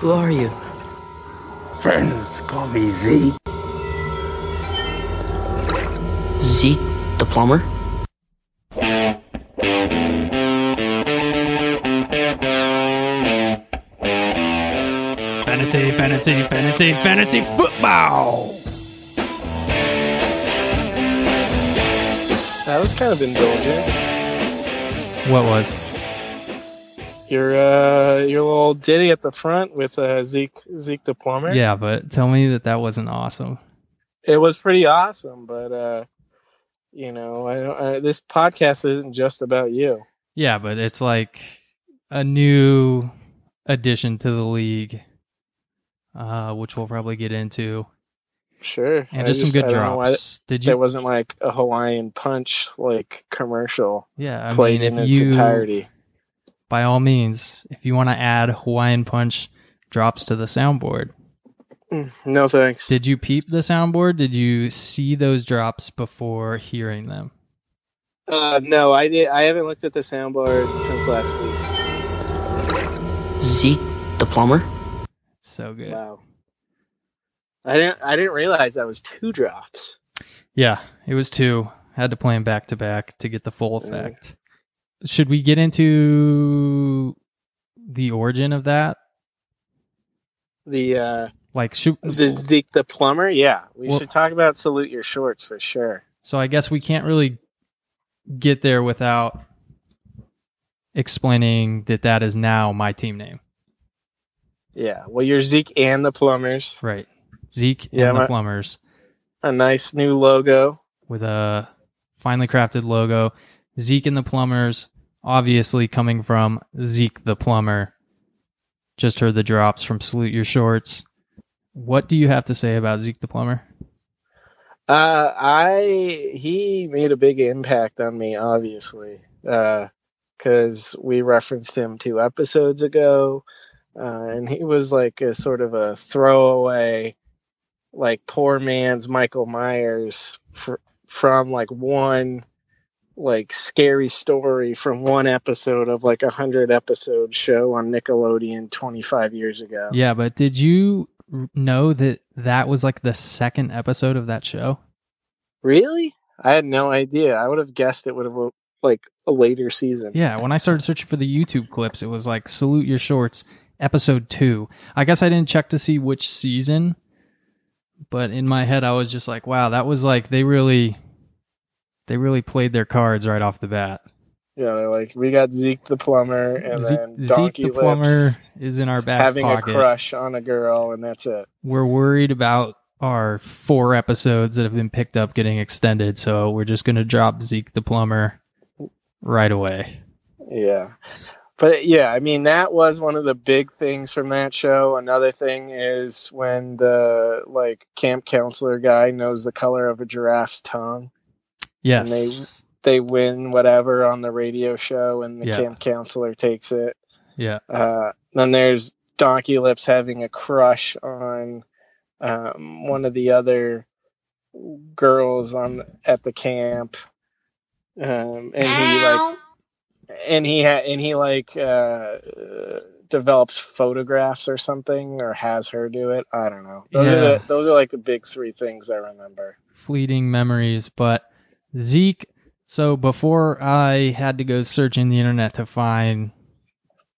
Who are you? Friends call me Zeke. Zeke the plumber? Fantasy, fantasy, fantasy, fantasy football. That was kind of indulgent. What was? Your uh, your little ditty at the front with uh, Zeke Zeke the plumber. Yeah, but tell me that that wasn't awesome. it was pretty awesome. But uh, you know, I, I, this podcast isn't just about you. Yeah, but it's like a new addition to the league, uh, which we'll probably get into, Sure, and I just, some good I don't why drops. Did you? It wasn't like a Hawaiian punch like commercial Yeah, I played mean, in its you, entirety. By all means, if you want to add Hawaiian Punch drops to the soundboard, Mm, No thanks. did you peep the soundboard? Did you see those drops before hearing them? uh, no, I did. I haven't looked at the soundboard since last week. Zeke the plumber? So good. Wow. I didn't. I didn't realize that was two drops. Yeah, it was two. I Had to play them back to back to get the full Mm. effect. Should we get into the origin of that? The uh, Like, shoot. the Zeke the plumber. Yeah, we Well- should talk about salute your shorts for sure. So I guess we can't really get there without explaining that that is now my team name. Yeah. Well, you're Zeke and the plumbers. Right. Zeke Yeah, and the Plumbers A nice new logo. with a finely crafted logo. Zeke and the Plumbers, obviously coming from Zeke the Plumber. Just heard the drops from Salute Your Shorts. What do you have to say about Zeke the Plumber? Uh, I he made a big impact on me, obviously, because we referenced him two episodes ago, uh, and he was like a sort of a throwaway, like poor man's Michael Myers fr- from like one like scary story from one episode of like a hundred episode show on Nickelodeon 25 years ago. Yeah, but did you know that that was like the second episode of that show? Really? I had no idea. I would have guessed it would have like a later season. Yeah, when I started searching for the YouTube clips, it was like Salute Your Shorts, episode two. I guess I didn't check to see which season, but in my head, I was just like, wow, that was like, they really, they really played their cards right off the bat. Yeah, they're like we got Zeke the plumber and Zeke, then Zeke Donkey the plumber is in our back having pocket. a crush on a girl, and that's it. We're worried about our four episodes that have been picked up getting extended, so we're just gonna drop Zeke the plumber right away. Yeah. But yeah, I mean that was one of the big things from that show. Another thing is when the like camp counselor guy knows the color of a giraffe's tongue. Yes. they- They win whatever on the radio show and the Yeah. camp counselor takes it. yeah. Uh, then there's Donkey Lips having a crush on um, one of the other girls on at the camp, um, and he like, and he ha- and he like uh, uh, develops photographs or something, or has her do it. I don't know. Those are Yeah. the, those are like the big three things I remember. fleeting memories, but Zeke. So before I had to go searching the internet to find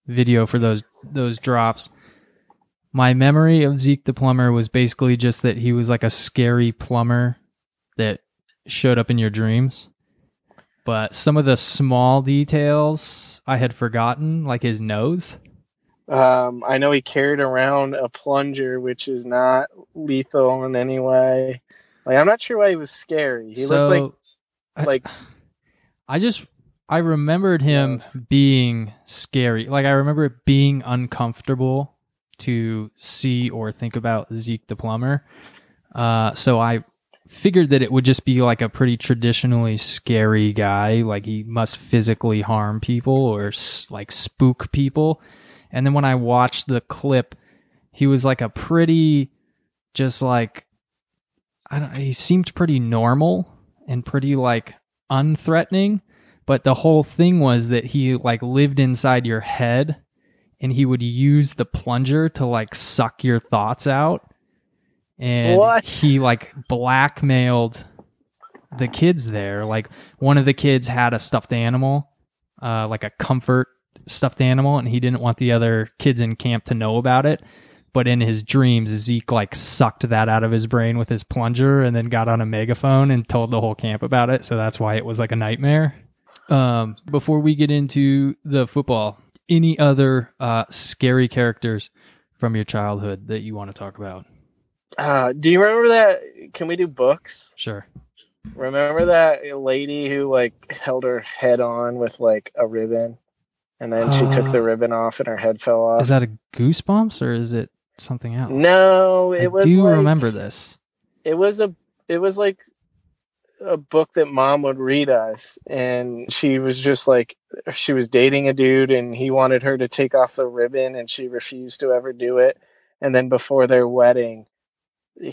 video for those those drops, my memory of Zeke the plumber was basically just that he was like a scary plumber that showed up in your dreams. But some of the small details I had forgotten, like his nose. Um, I know he carried around a plunger, which is not lethal in any way. Like I'm not sure why he was scary. He so, looked I- like I just I remembered him Gross. being scary. Like I remember it being uncomfortable to see or think about Zeke the plumber. Uh, so I figured that it would just be like a pretty traditionally scary guy. Like he must physically harm people or s- like spook people. And then when I watched the clip, he was like a pretty, just like, I don't. He seemed pretty normal and pretty like unthreatening. But the whole thing was that he like lived inside your head and he would use the plunger to like suck your thoughts out. And What? he like blackmailed the kids there. Like one of the kids had a stuffed animal, uh, like a comfort stuffed animal, and he didn't want the other kids in camp to know about it. But in his dreams, Zeke like sucked that out of his brain with his plunger and then got on a megaphone and told the whole camp about it. So that's why it was like a nightmare. Um, before we get into the football, any other uh, scary characters from your childhood that you want to talk about? Uh, do you remember that? Can we do books? Sure. Remember that lady who like held her head on with like a ribbon, and then she took Uh, the ribbon off and her head fell off. Is that a Goosebumps or is it something else? no? It I was. do like, remember this. It was a. It was like a book that mom would read us, and she was just like she was dating a dude, and he wanted her to take off the ribbon, and she refused to ever do it. And then before their wedding,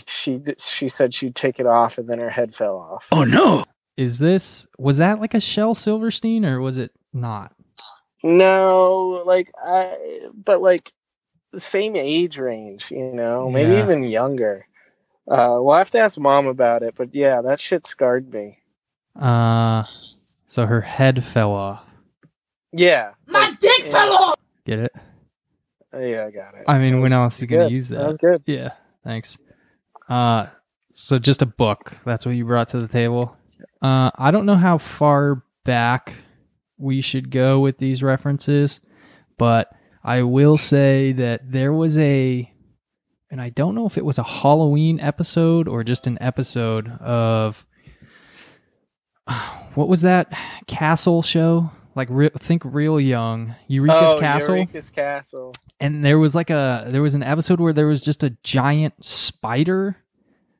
she she said she'd take it off, and then her head fell off. Oh no! Is this was that like a Shel Silverstein or was it not? No, like I, but like the same age range, you know, maybe Yeah. even younger. Uh, we'll have to ask mom about it, but yeah, that shit scarred me. Uh, so her head fell off. Yeah, My dick fell off. Get it? yeah, I got it. I mean, when else that's are you gonna good. use that? That was good. Yeah, thanks. Uh, so just a book. That's what you brought to the table. Uh, I don't know how far back we should go with these references, but I will say that there was a, and I don't know if it was a Halloween episode or just an episode of, what was that Castle show? Like, re- think real young. Eureka's oh, Castle Eureka's Castle. and there was like a there was an episode where there was just a giant spider.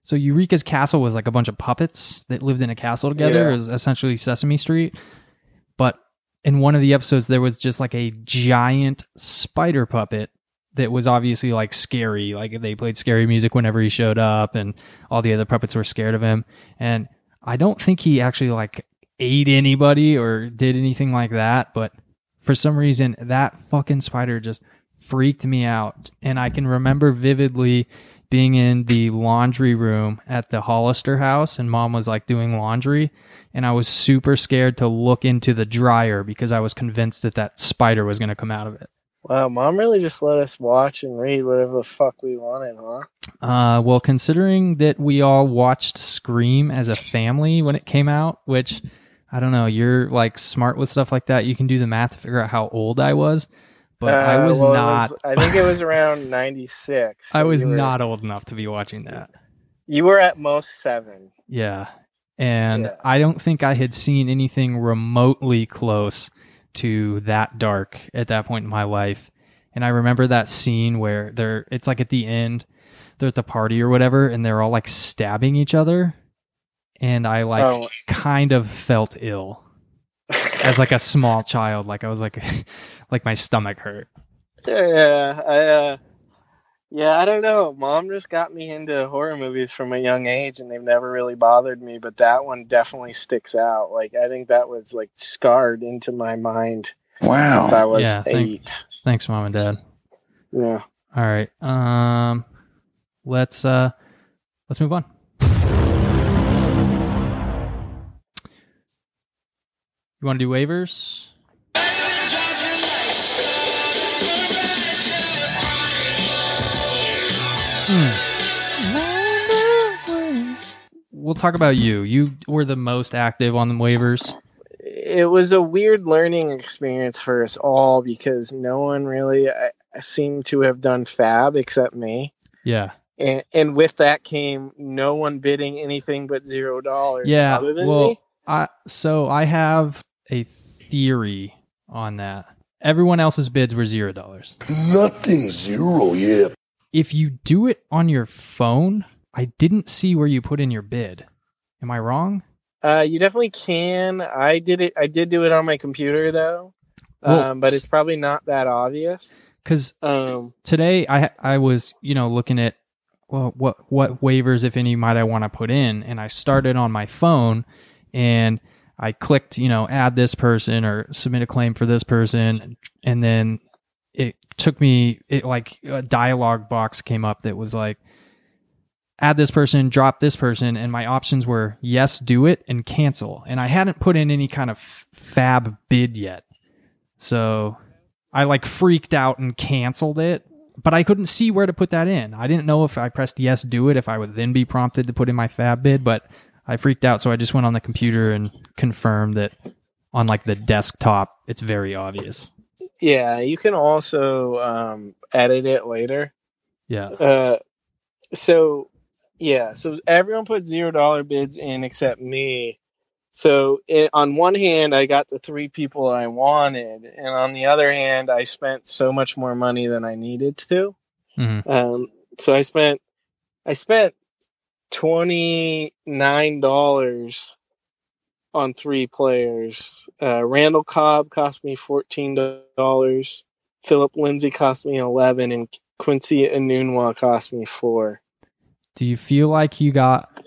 So Eureka's castle was like a bunch of puppets that lived in a castle together. Yeah. It was essentially Sesame Street. In one of the episodes there was just like a giant spider puppet that was obviously like scary. Like they played scary music whenever he showed up and all the other puppets were scared of him. And I don't think he actually like ate anybody or did anything like that, but for some reason that fucking spider just freaked me out. And I can remember vividly being in the laundry room at the Hollister house and mom was like doing laundry and I was super scared to look into the dryer because I was convinced that that spider was going to come out of it. Wow, mom really just let us watch and read whatever the fuck we wanted, huh? Uh, well, considering that we all watched Scream as a family when it came out, which I don't know, you're like smart with stuff like that. You can do the math to figure out how old I was, but I Uh, was well, not. I think it was around ninety six. I was not old enough to be watching that. You were at most seven. Yeah. And Yeah. I don't think I had seen anything remotely close to that dark at that point in my life. And I remember that scene where they're it's like at the end, they're at the party or whatever, and they're all like stabbing each other. And I like oh, kind of felt ill as like a small child. Like I was like like my stomach hurt. yeah, I, uh, yeah, I don't know. Mom just got me into horror movies from a young age, and they've never really bothered me. But that one definitely sticks out. Like I think that was like scarred into my mind Wow. since I was Yeah, thank- eight. Thanks, mom and dad. Yeah. All right. Um let's uh let's move on. You want to do waivers? Hmm. We'll talk about you. You were the most active on the waivers. It was a weird learning experience for us all because no one really seemed to have done fab except me. Yeah. And, and with that came no one bidding anything but zero dollars. Yeah. other than well, me. I so I have a theory on that. Everyone else's bids were zero dollars. Nothing zero, yeah. If you do it on your phone, I didn't see where you put in your bid. Am I wrong? Uh, you definitely can. I did it. I did do it on my computer though, Well, um, but it's probably not that obvious. Because Um, today I I was you know looking at well what what waivers if any might I want to put in, and I started on my phone, and I clicked you know add this person or submit a claim for this person, and then it took me it like a dialogue box came up that was like add this person, drop this person, and my options were yes, do it, and cancel. And I hadn't put in any kind of fab bid yet. So I like freaked out and canceled it, but I couldn't see where to put that in. I didn't know if I pressed yes, do it, if I would then be prompted to put in my fab bid, but I freaked out. So I just went on the computer and confirmed that on like the desktop, it's very obvious. Yeah, you can also um, edit it later. Yeah. Uh, so yeah, so everyone put zero dollar bids in except me. So it, on one hand, I got the three people I wanted, and on the other hand, I spent so much more money than I needed to. Mhm. Um, so I spent I spent twenty nine dollars on three players. Uh, Randall Cobb cost me fourteen dollars. Phillip Lindsay cost me eleven, and Quincy Enunwa cost me four. Do you feel like you got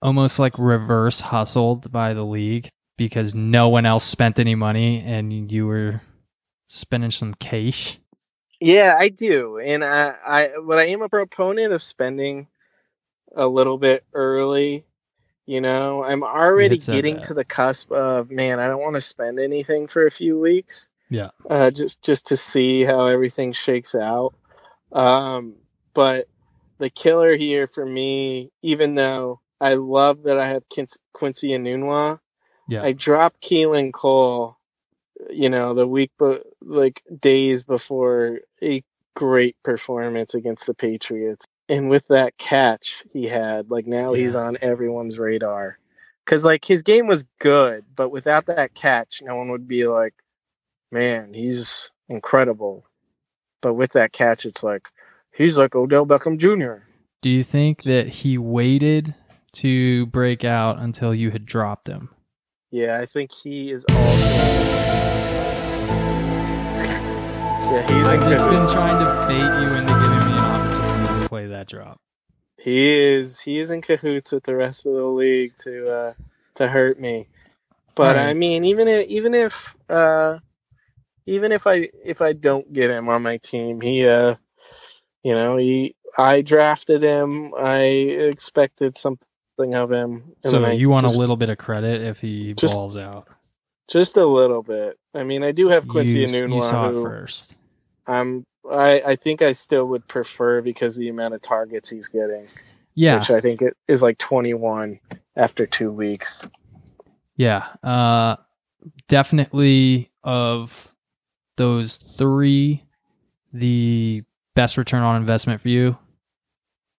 almost like reverse hustled by the league because no one else spent any money and you were spending some cash? Yeah, I do, and I, I, but I am a proponent of spending a little bit early. You know, I'm already getting to the cusp of man. I don't want to spend anything for a few weeks. Yeah. uh, just just to see how everything shakes out. Um, but the killer here for me, even though I love that I have Quin- Quincy Enunwa, Yeah. I dropped Keelan Cole. You know, the week, but like days before a great performance against the Patriots, and with that catch he had, like now he's on everyone's radar. Cause like his game was good, but without that catch, no one would be like, man, he's incredible. But with that catch, it's like he's like Odell Beckham Jr. Do you think that he waited to break out until you had dropped him? Yeah, I think he is also. yeah, he's I've just been trying to bait you into giving me that drop. He is he is in cahoots with the rest of the league to uh, to hurt me. But Alright. I mean, even if even if uh, even if I if I don't get him on my team, he uh, you know he I drafted him. I expected something of him. So you want just, a little bit of credit if he just- balls out. just a little bit. I mean, I do have Quincy you, Enunwa, you saw it who first. I'm. I I think I still would prefer because of the amount of targets he's getting. Yeah. which I think it is like 21 after two weeks. Yeah, uh, definitely of those three, the best return on investment for you,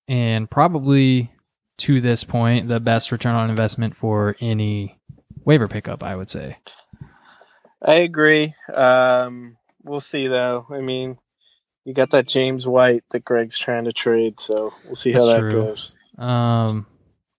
and probably to this point, the best return on investment for any waiver pickup. I would say. I agree. Um, we'll see though. I mean, you got that James White that Greg's trying to trade, so we'll see how That's that true. goes. Um,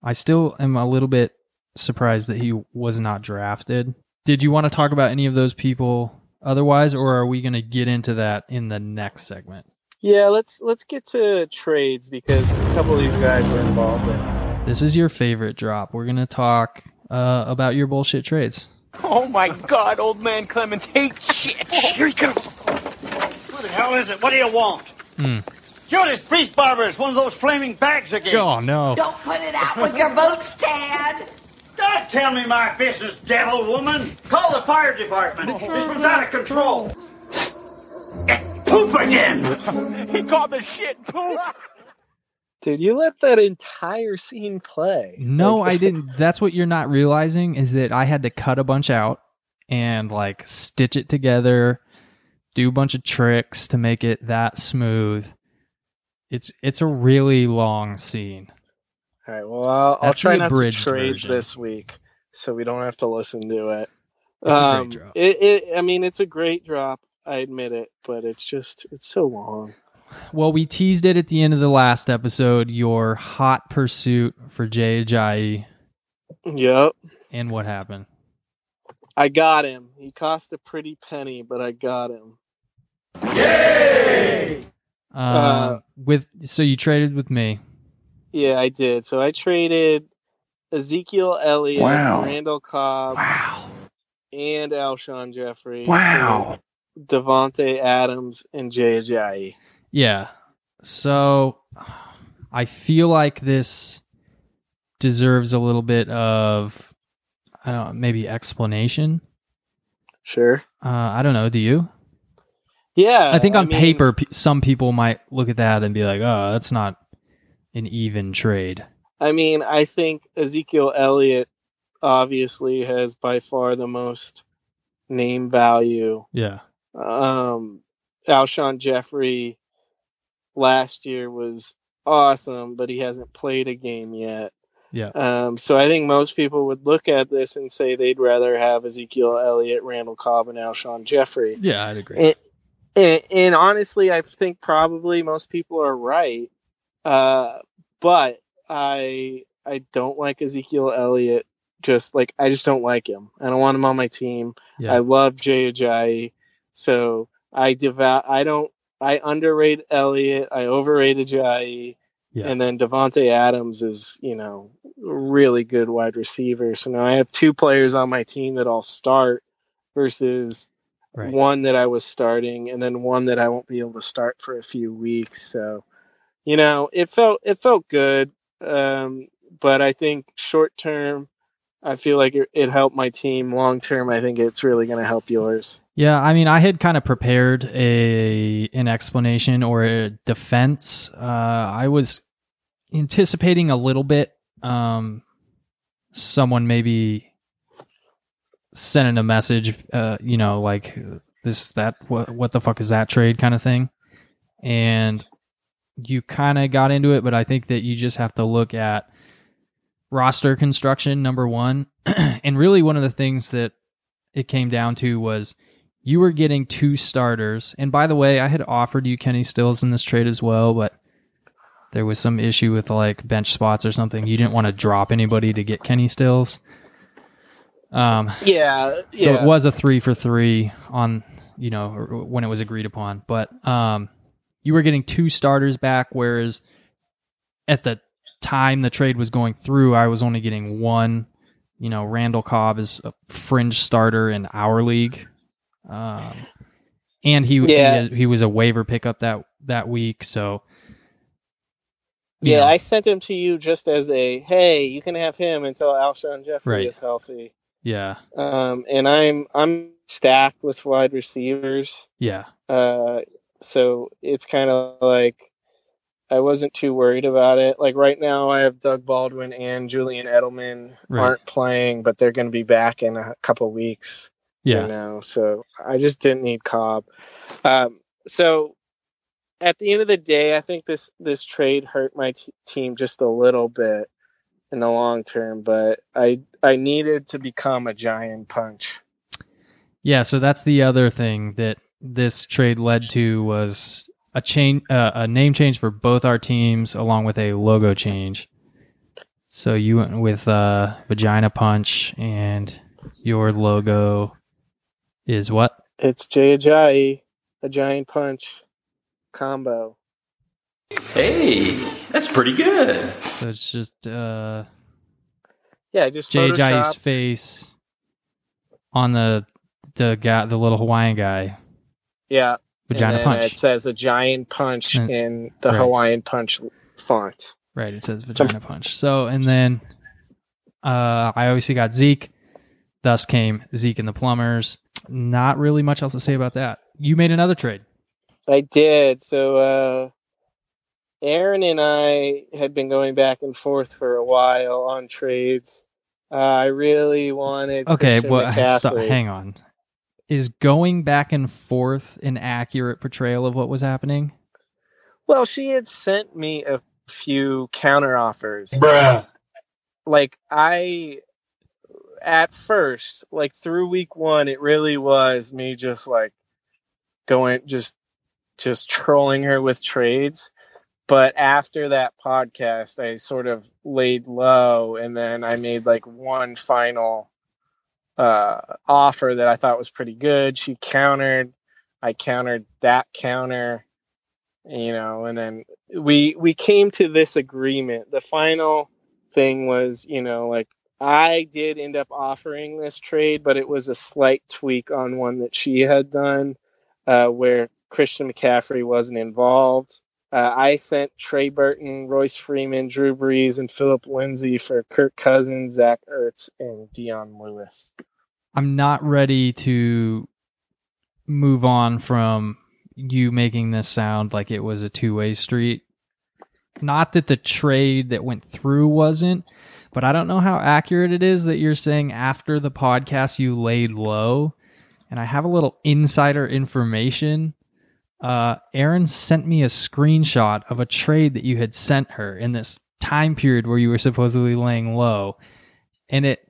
I still am a little bit surprised that he was not drafted. Did you want to talk about any of those people otherwise, or are we going to get into that in the next segment? Yeah, let's let's get to trades because a couple of these guys were involved in. This is your favorite drop. We're going to talk uh, about your bullshit trades. Oh my god, old man Clemens hates shit. Here he comes. What the hell is it? What do you want? Hmm. Judas Priest Barber is one of those flaming bags again. Oh, no. Don't put it out with your boots, Tad. Don't tell me my business, devil woman. Call the fire department. This one's out of control. Poop again. He called the shit poop. Dude, you let that entire scene play. No, Like- I didn't. That's what you're not realizing is that I had to cut a bunch out and like stitch it together, do a bunch of tricks to make it that smooth. It's it's a really long scene. All right. Well, I'll, I'll try not to trade version. this week, so we don't have to listen to it. It's um. It, it. I mean, it's a great drop. I admit it, but it's just it's so long. Well, we teased it at the end of the last episode, your hot pursuit for Jay Ajayi, Yep. and what happened. I got him. He cost a pretty penny, but I got him. Uh, Uh, with so you traded with me. Yeah, I did. So I traded Ezekiel Elliott, Wow. Randall Cobb, Wow. and Alshon Jeffery. Wow. Davante Adams and Jay Ajayi. Yeah. So I feel like this deserves a little bit of I don't know, maybe explanation. Sure. Uh, I don't know. Do you? Yeah. I think on mean, paper, pe- some people might look at that and be like, "Oh, that's not an even trade." I mean, I think Ezekiel Elliott obviously has by far the most name value. Yeah. Um, Alshon Jeffery last year was awesome, but he hasn't played a game yet. Yeah. Um, so I think most people would look at this and say they'd rather have Ezekiel Elliott, Randall Cobb, and Alshon Jeffery. Yeah, I'd agree. And, and, and honestly, I think probably most people are right. Uh, but I I don't like Ezekiel Elliott. Just like I just don't like him. I don't want him on my team. Yeah. I love Jay Ajayi, so I devout. I don't. I underrate Elliott. I overrate Ajayi. Yeah. And then Davante Adams is, you know, really good wide receiver. So now I have two players on my team that I'll start versus Right. one that I was starting and then one that I won't be able to start for a few weeks. So, you know, it felt it felt good. Um, but I think short term I feel like it, it helped my team. Long term, I think it's really going to help yours. Yeah, I mean, I had kind of prepared a an explanation or a defense. Uh, I was anticipating a little bit. Um, someone maybe sending a message, uh, you know, like this, that, what, what the fuck is that trade kind of thing, and you kind of got into it. But I think that you just have to look at roster construction number one, and really one of the things that it came down to was you were getting two starters. And by the way, I had offered you Kenny Stills in this trade as well, but there was some issue with like bench spots or something. You didn't want to drop anybody to get Kenny Stills. Um, Yeah. so it was a three for three on, you know, when it was agreed upon. But um, you were getting two starters back, whereas at the time the trade was going through, I was only getting one. You know, Randall Cobb is a fringe starter in our league, um, and he, Yeah. he he was a waiver pickup that that week. So Yeah, know, I sent him to you just as a hey, you can have him until Alshon Jeffery Right. is healthy. Yeah, Um, and I'm I'm stacked with wide receivers. yeah, Uh, so it's kind of like I wasn't too worried about it. Like right now, I have Doug Baldwin and Julian Edelman Right. aren't playing, but they're going to be back in a couple weeks. yeah, you know so i just didn't need cobb um, so at the end of the day i think this this trade hurt my t- team just a little bit in the long term but i i needed to become a giant punch Yeah, so that's the other thing that this trade led to was a change, uh, a name change for both our teams, along with a logo change. So you went with uh, Vagina Punch, and your logo is what? it's jay ajayi a giant punch combo Hey, that's pretty good. So it's just uh, yeah just Jay Ajayi's photoshopped- face on the the guy, the little Hawaiian guy, yeah Vagina and then Punch. it says a giant punch Mm. in the Right. hawaiian punch font Right, it says vagina punch. So, and then uh, I obviously got Zeke. Thus came Zeke and the Plumbers. Not really much else to say about that. You made another trade. I did. So uh Aaron and I had been going back and forth for a while on trades. Uh, I really wanted to. Okay, Christian well, stop, hang on. Is going back and forth an accurate portrayal of what was happening? Well, she had sent me a few counter offers. Bruh. Like I at first, like through week 1, it really was me just like going just just trolling her with trades. But after that podcast, I sort of laid low and then I made like one final uh offer that I thought was pretty good. She countered, I countered that counter, you know, and then we we came to this agreement. The final thing was, you know, like I did end up offering this trade, but it was a slight tweak on one that she had done. uh, where Christian McCaffrey wasn't involved. Uh, I sent Trey Burton, Royce Freeman, Drew Brees, and Phillip Lindsay for Kirk Cousins, Zach Ertz, and Dion Lewis. I'm not ready to move on from you making this sound like it was a two way street. Not that the trade that went through wasn't, but I don't know how accurate it is that you're saying after the podcast you laid low. And I have a little insider information. Uh, Aaron sent me a screenshot of a trade that you had sent her in this time period where you were supposedly laying low. And it,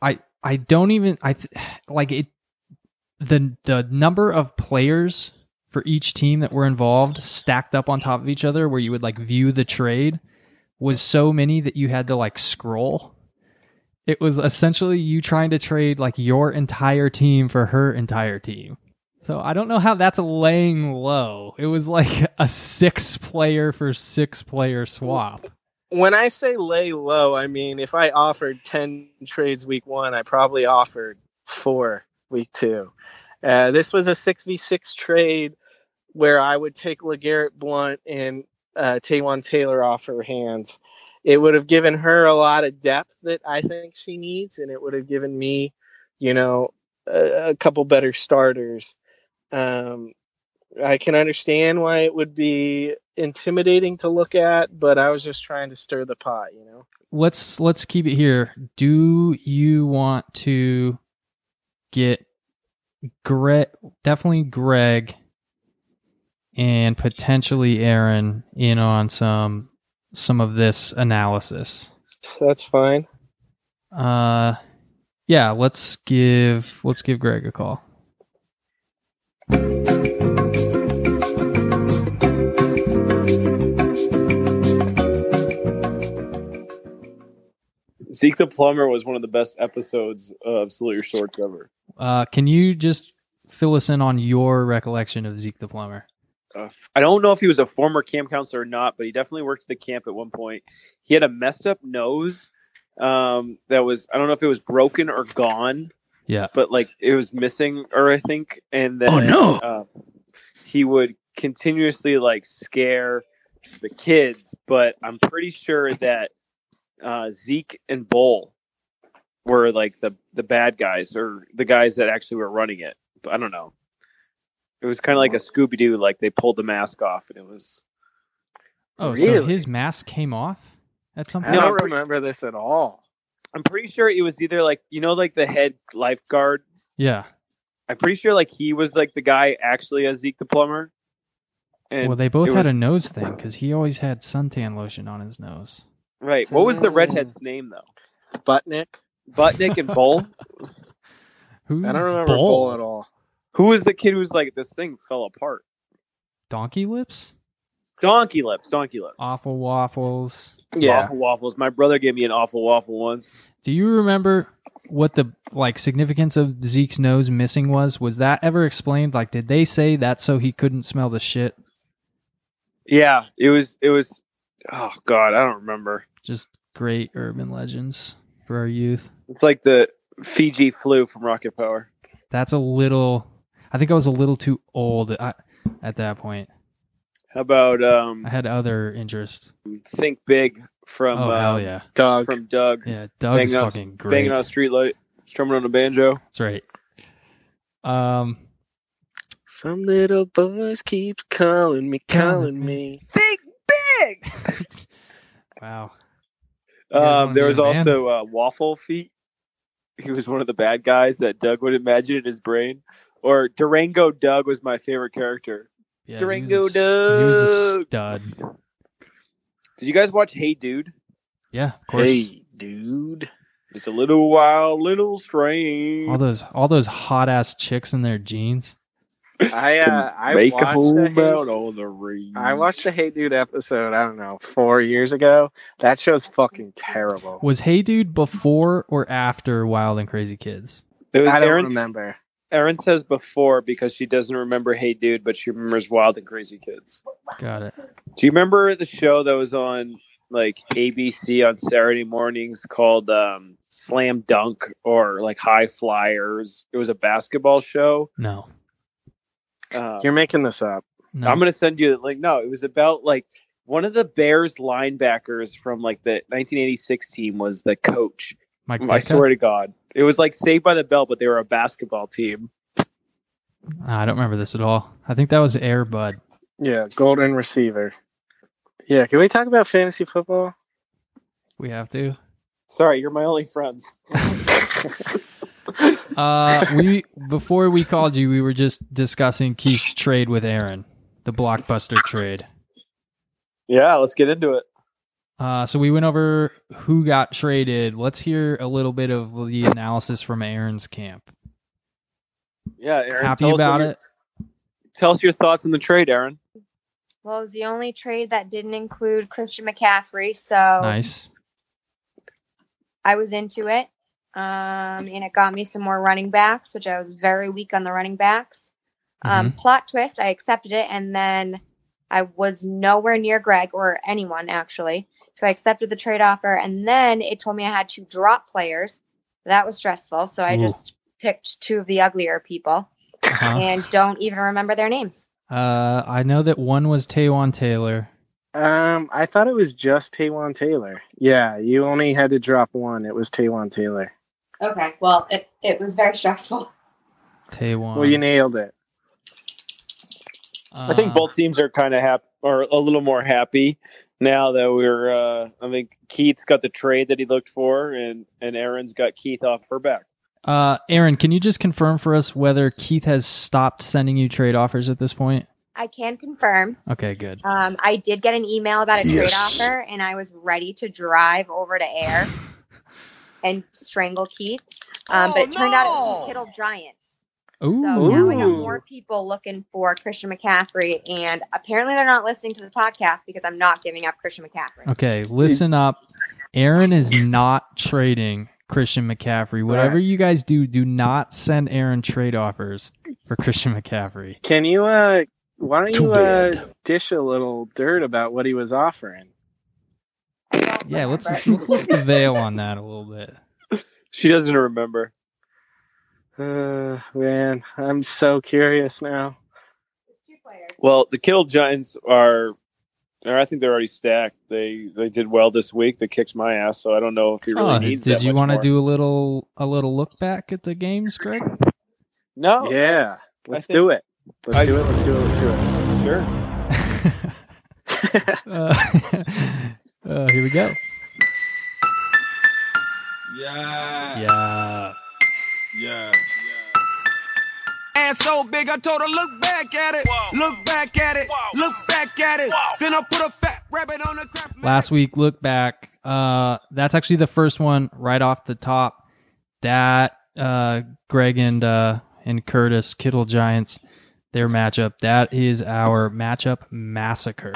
I, I don't even, I th- like it, the, the number of players for each team that were involved stacked up on top of each other where you would like view the trade was so many that you had to like scroll. It was essentially you trying to trade like your entire team for her entire team. So I don't know how that's laying low. It was like a six player for six player swap. When I say lay low, I mean if I offered 10 trades week one, I probably offered four week two. Uh, this was a 6v6 trade where I would take LeGarrette Blunt and uh, Taywan Taylor off her hands. It would have given her a lot of depth that I think she needs, and it would have given me, you know, a, a couple better starters. Um, I can understand why it would be intimidating to look at, but I was just trying to stir the pot, you know. Let's let's keep it here. Do you want to get Greg definitely Greg and potentially Aaron in on some some of this analysis. That's fine. Uh yeah, let's give let's give Greg a call. Zeke the Plumber was one of the best episodes of Salute Your Shorts ever. Uh can you just fill us in on your recollection of Zeke the Plumber? Uh, I don't know if he was a former camp counselor or not, but he definitely worked at the camp at one point. He had a messed up nose um, that was I don't know if it was broken or gone. Yeah, but like it was missing, or I think, and then Oh, no. uh, he would continuously like scare the kids. But I'm pretty sure that uh, Zeke and Bull were like the the bad guys or the guys that actually were running it. But I don't know. It was kind of like a Scooby Doo. Like they pulled the mask off, and it was. Oh, so his mask came off at some I point? No, don't remember this at all. I'm pretty sure it was either like you know like the head lifeguard. Yeah. I'm pretty sure like he was like the guy actually as Zeke the plumber. And well, they both had was- a nose thing because he always had suntan lotion on his nose. right. What was the redhead's hmm. name though? Budnick. Budnick and Bull. Who's I don't remember Bull? Bull at all. Who was the kid who was like this thing fell apart? Donkey lips? Donkey lips. Donkey lips. Awful waffles. Yeah. Awful waffles. My brother gave me an awful waffle once. Do you remember what the like significance of Zeke's nose missing was? Was that ever explained? Like, did they say that so he couldn't smell the shit? Yeah, it was. It was. Oh God, I don't remember. Just great urban legends for our youth. It's like the Fiji flu from Rocket Power. That's a little. I think I was a little too old at, at that point. How about um, I had other interests. Think Big from oh hell um, yeah, Doug. from Doug. yeah. Doug's banging on- fucking great. banging on a street light, strumming on a banjo. That's right. Um, Some little voice keeps calling me, calling me. Think Big. wow. You guys wanna Um, there was also uh, Waffle Feet. He was one of the bad guys that Doug would imagine in his brain. Or Durango Doug was my favorite character. Yeah, Durango he was, a, s- he was a Doug. stud. Did you guys watch Hey Dude? Yeah, of course. Hey, dude. It's a little wild, little strange. All those all those hot ass chicks in their jeans. I uh, I Make a watched home the Hey- out on the range. I watched the Hey Dude episode. I don't know, four years ago. That show's fucking terrible. Was Hey Dude before or after Wild and Crazy Kids? Was I don't Aaron, remember. Aaron says before because she doesn't remember Hey Dude, but she remembers Wild and Crazy Kids. Got it. Do you remember the show that was on like ABC on Saturday mornings called um, Slam Dunk or like High Flyers? It was a basketball show. No. Um, You're making this up. No. I'm gonna send you like no, it was about like one of the Bears linebackers from like the 1986 team was the coach. Mike I Ditka? swear to God, it was like Saved by the Bell, but they were a basketball team. I don't remember this at all. I think that was Air Bud. Yeah, golden receiver. Yeah, can we talk about fantasy football? We have to. Sorry, you're my only friends. Uh, we before we called you, we were just discussing Keith's trade with Aaron, the blockbuster trade. Yeah, let's get into it. Uh, so we went over who got traded. Let's hear a little bit of the analysis from Aaron's camp. Yeah, Aaron, Happy tell us about your- it? Tell us your thoughts on the trade, Aaron. Well, it was the only trade that didn't include Christian McCaffrey, so Nice. I was into it. Um, and it got me some more running backs, which I was very weak on the running backs. Um, plot twist, I accepted it, and then I was nowhere near Greg or anyone actually. So I accepted the trade offer, and then it told me I had to drop players. That was stressful. So I Ooh. just picked two of the uglier people Uh-huh. and don't even remember their names. Uh, I know that one was Taywan Taylor. Um, I thought it was just Taywan Taylor. Yeah, you only had to drop one. It was Taywan Taylor. Okay, well, it, it was very stressful. Taywan. Well, you nailed it. I think Uh, both teams are kind of happy or a little more happy now that we're. Uh, I think Keith's got the trade that he looked for, and and Aaron's got Keith off her back. Uh, Aaron, can you just confirm for us whether Keith has stopped sending you trade offers at this point? I can confirm. Okay, good. Um, I did get an email about a trade offer, and I was ready to drive over to air and strangle Keith. Um, but it turned out it was the Kittle Giants. Ooh. So now I got more people looking for Christian McCaffrey, and apparently they're not listening to the podcast because I'm not giving up Christian McCaffrey. Okay, listen up. Aaron is not trading Christian McCaffrey. Whatever you guys do, do not send Aaron trade offers for Christian McCaffrey. Can you uh why don't Too you uh bad. dish a little dirt about what he was offering? Yeah, let's let's lift the veil on that a little bit. She doesn't remember. Uh man, I'm so curious now. Well, the Kittle Giants are. Or I think they're already stacked. They they did well this week. They kicked my ass, so I don't know if he really Oh, needs. did that you want to do a little a little look back at the games, Greg? No. Yeah, let's think- do it. Let's I- do it. Let's do it. Let's do it. Sure. uh, uh, here we go. Yeah. Yeah. Yeah. Ass so big, I told her, look back at it. Look back at it. Look back at it. Then I put a fat rabbit on the crap. Last week, look back. Uh, that's actually the first one right off the top. That uh, Greg and uh, and Curtis Kittle Giants, their matchup. That is our matchup massacre.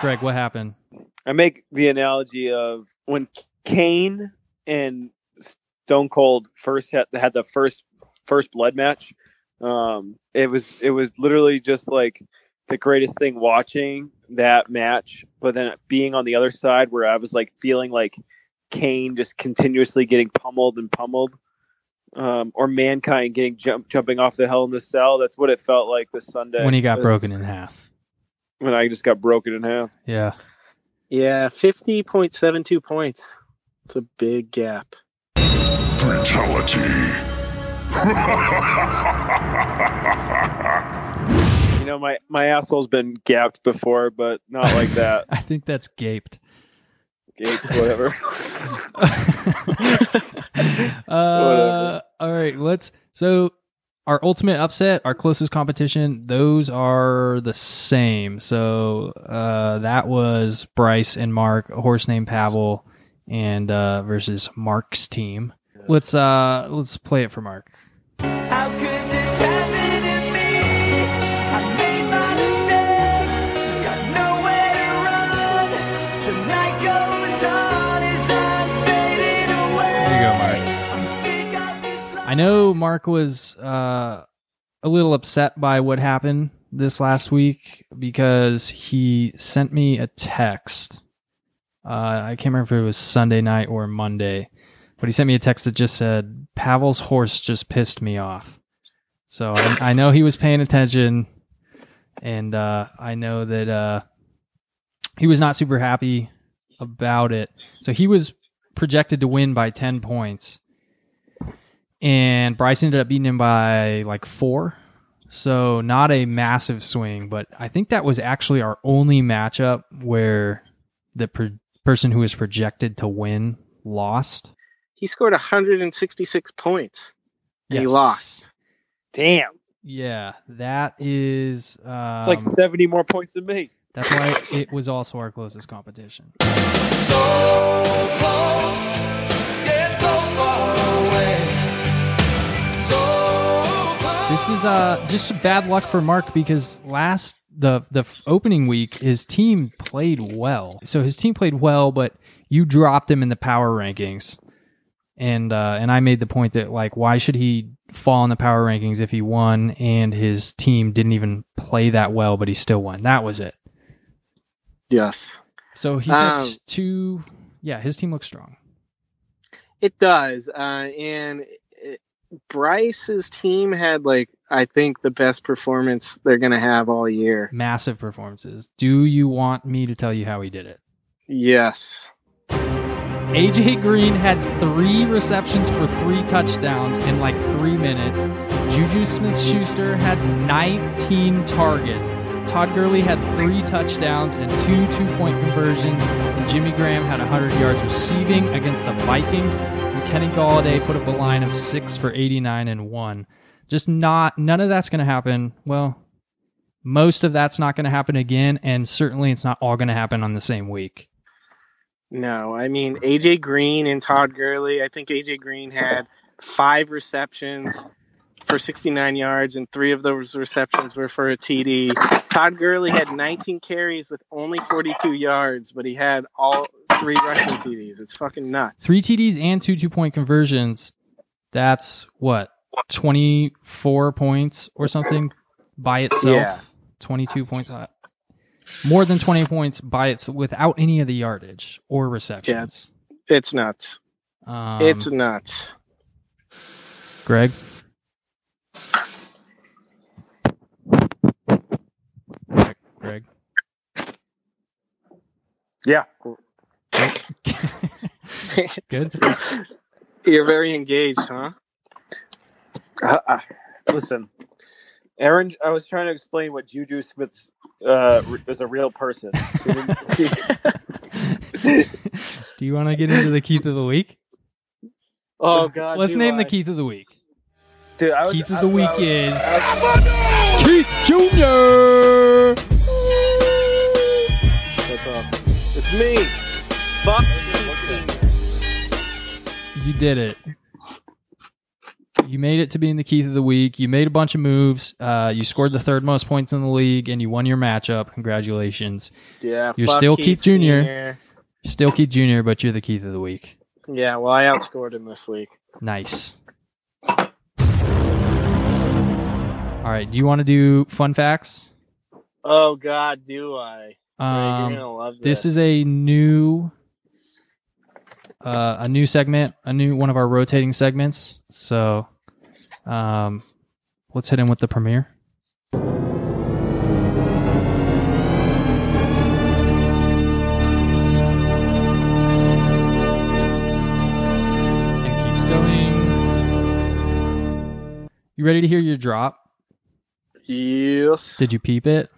Greg, what happened? I make the analogy of when Kane and Stone Cold first had, had the first first blood match. Um, it was it was literally just like the greatest thing watching that match, but then being on the other side where I was like feeling like Kane just continuously getting pummeled and pummeled, um, or mankind getting jump jumping off the hell in the cell. That's what it felt like this Sunday When he got broken in half. When I just got broken in half. Yeah. Yeah, fifty point seven two points. It's a big gap. Fatality. You know, my my asshole's been gapped before, but not like that. I think that's gaped. Gaped, whatever. uh, all right, let's. So, our ultimate upset, our closest competition, those are the same. So, uh, that was Bryce and Mark, a horse named Pavel, and uh, versus Mark's team. Let's uh, let's play it for Mark. How I know Mark was uh, a little upset by what happened this last week because he sent me a text Uh, I can't remember if it was Sunday night or Monday, but he sent me a text that just said, Pavel's horse just pissed me off. So I, I know he was paying attention, and uh, I know that uh, he was not super happy about it. So he was projected to win by 10 points, and Bryce ended up beating him by like four. So not a massive swing, but I think that was actually our only matchup where the pro- person who was projected to win lost. He scored 166 points. And he lost. Damn. Yeah, that is. Um, It's like 70 more points than me. That's why it was also our closest competition. This is uh just bad luck for Mark because last the the opening week his team played well. So his team played well, but you dropped him in the power rankings. And uh and I made the point that like why should he fall in the power rankings if he won and his team didn't even play that well but he still won. That was it. Yes. So he's Um, at two yeah, his team looks strong. It does. Uh, and Bryce's team had, like, I think the best performance they're going to have all year. Massive performances. Do you want me to tell you how he did it? Yes. AJ Green had three receptions for three touchdowns in like three minutes. Juju Smith Schuster had 19 targets. Todd Gurley had three touchdowns and two two point conversions. And Jimmy Graham had 100 yards receiving against the Vikings. And Kenny Golladay put up a line of six for 89 and one. Just not, none of that's going to happen. Well, most of that's not going to happen again. And certainly it's not all going to happen on the same week. No, I mean, AJ Green and Todd Gurley. I think AJ Green had five receptions for 69 yards, and three of those receptions were for a TD. Todd Gurley had 19 carries with only 42 yards, but he had all three rushing TDs. It's fucking nuts. three TDs and two two point conversions. That's what twenty four points or something by itself. Yeah. twenty two points. uh, More than twenty points by its without any of the yardage or receptions. It's nuts. Um, it's nuts. Greg. Greg. Yeah. Good. You're very engaged, huh? Uh, uh, listen, Aaron, I was trying to explain what Juju Smith uh, is a real person. Do you want to get into the Keith of the week? oh God! Let's name I? the Keith of the week. Dude, I was, Keith of I- the week I was- is I Keith Jr. That's awesome. It's me. Fuck. You did it. You made it to being the Keith of the week. You made a bunch of moves. Uh, you scored the third most points in the league, and you won your matchup. Congratulations. Yeah. You're fuck still Keith, Jr. Senior. You're still Keith Jr., but you're the Keith of the week. Yeah, well, I outscored him this week. Nice. All right. Do you want to do fun facts? Oh God, do I? Um, you're gonna love this. This is a new uh, a new segment, a new one of our rotating segments. So um, let's hit him with the premiere. And keeps going. You ready to hear your drop? Yes. Did you peep it?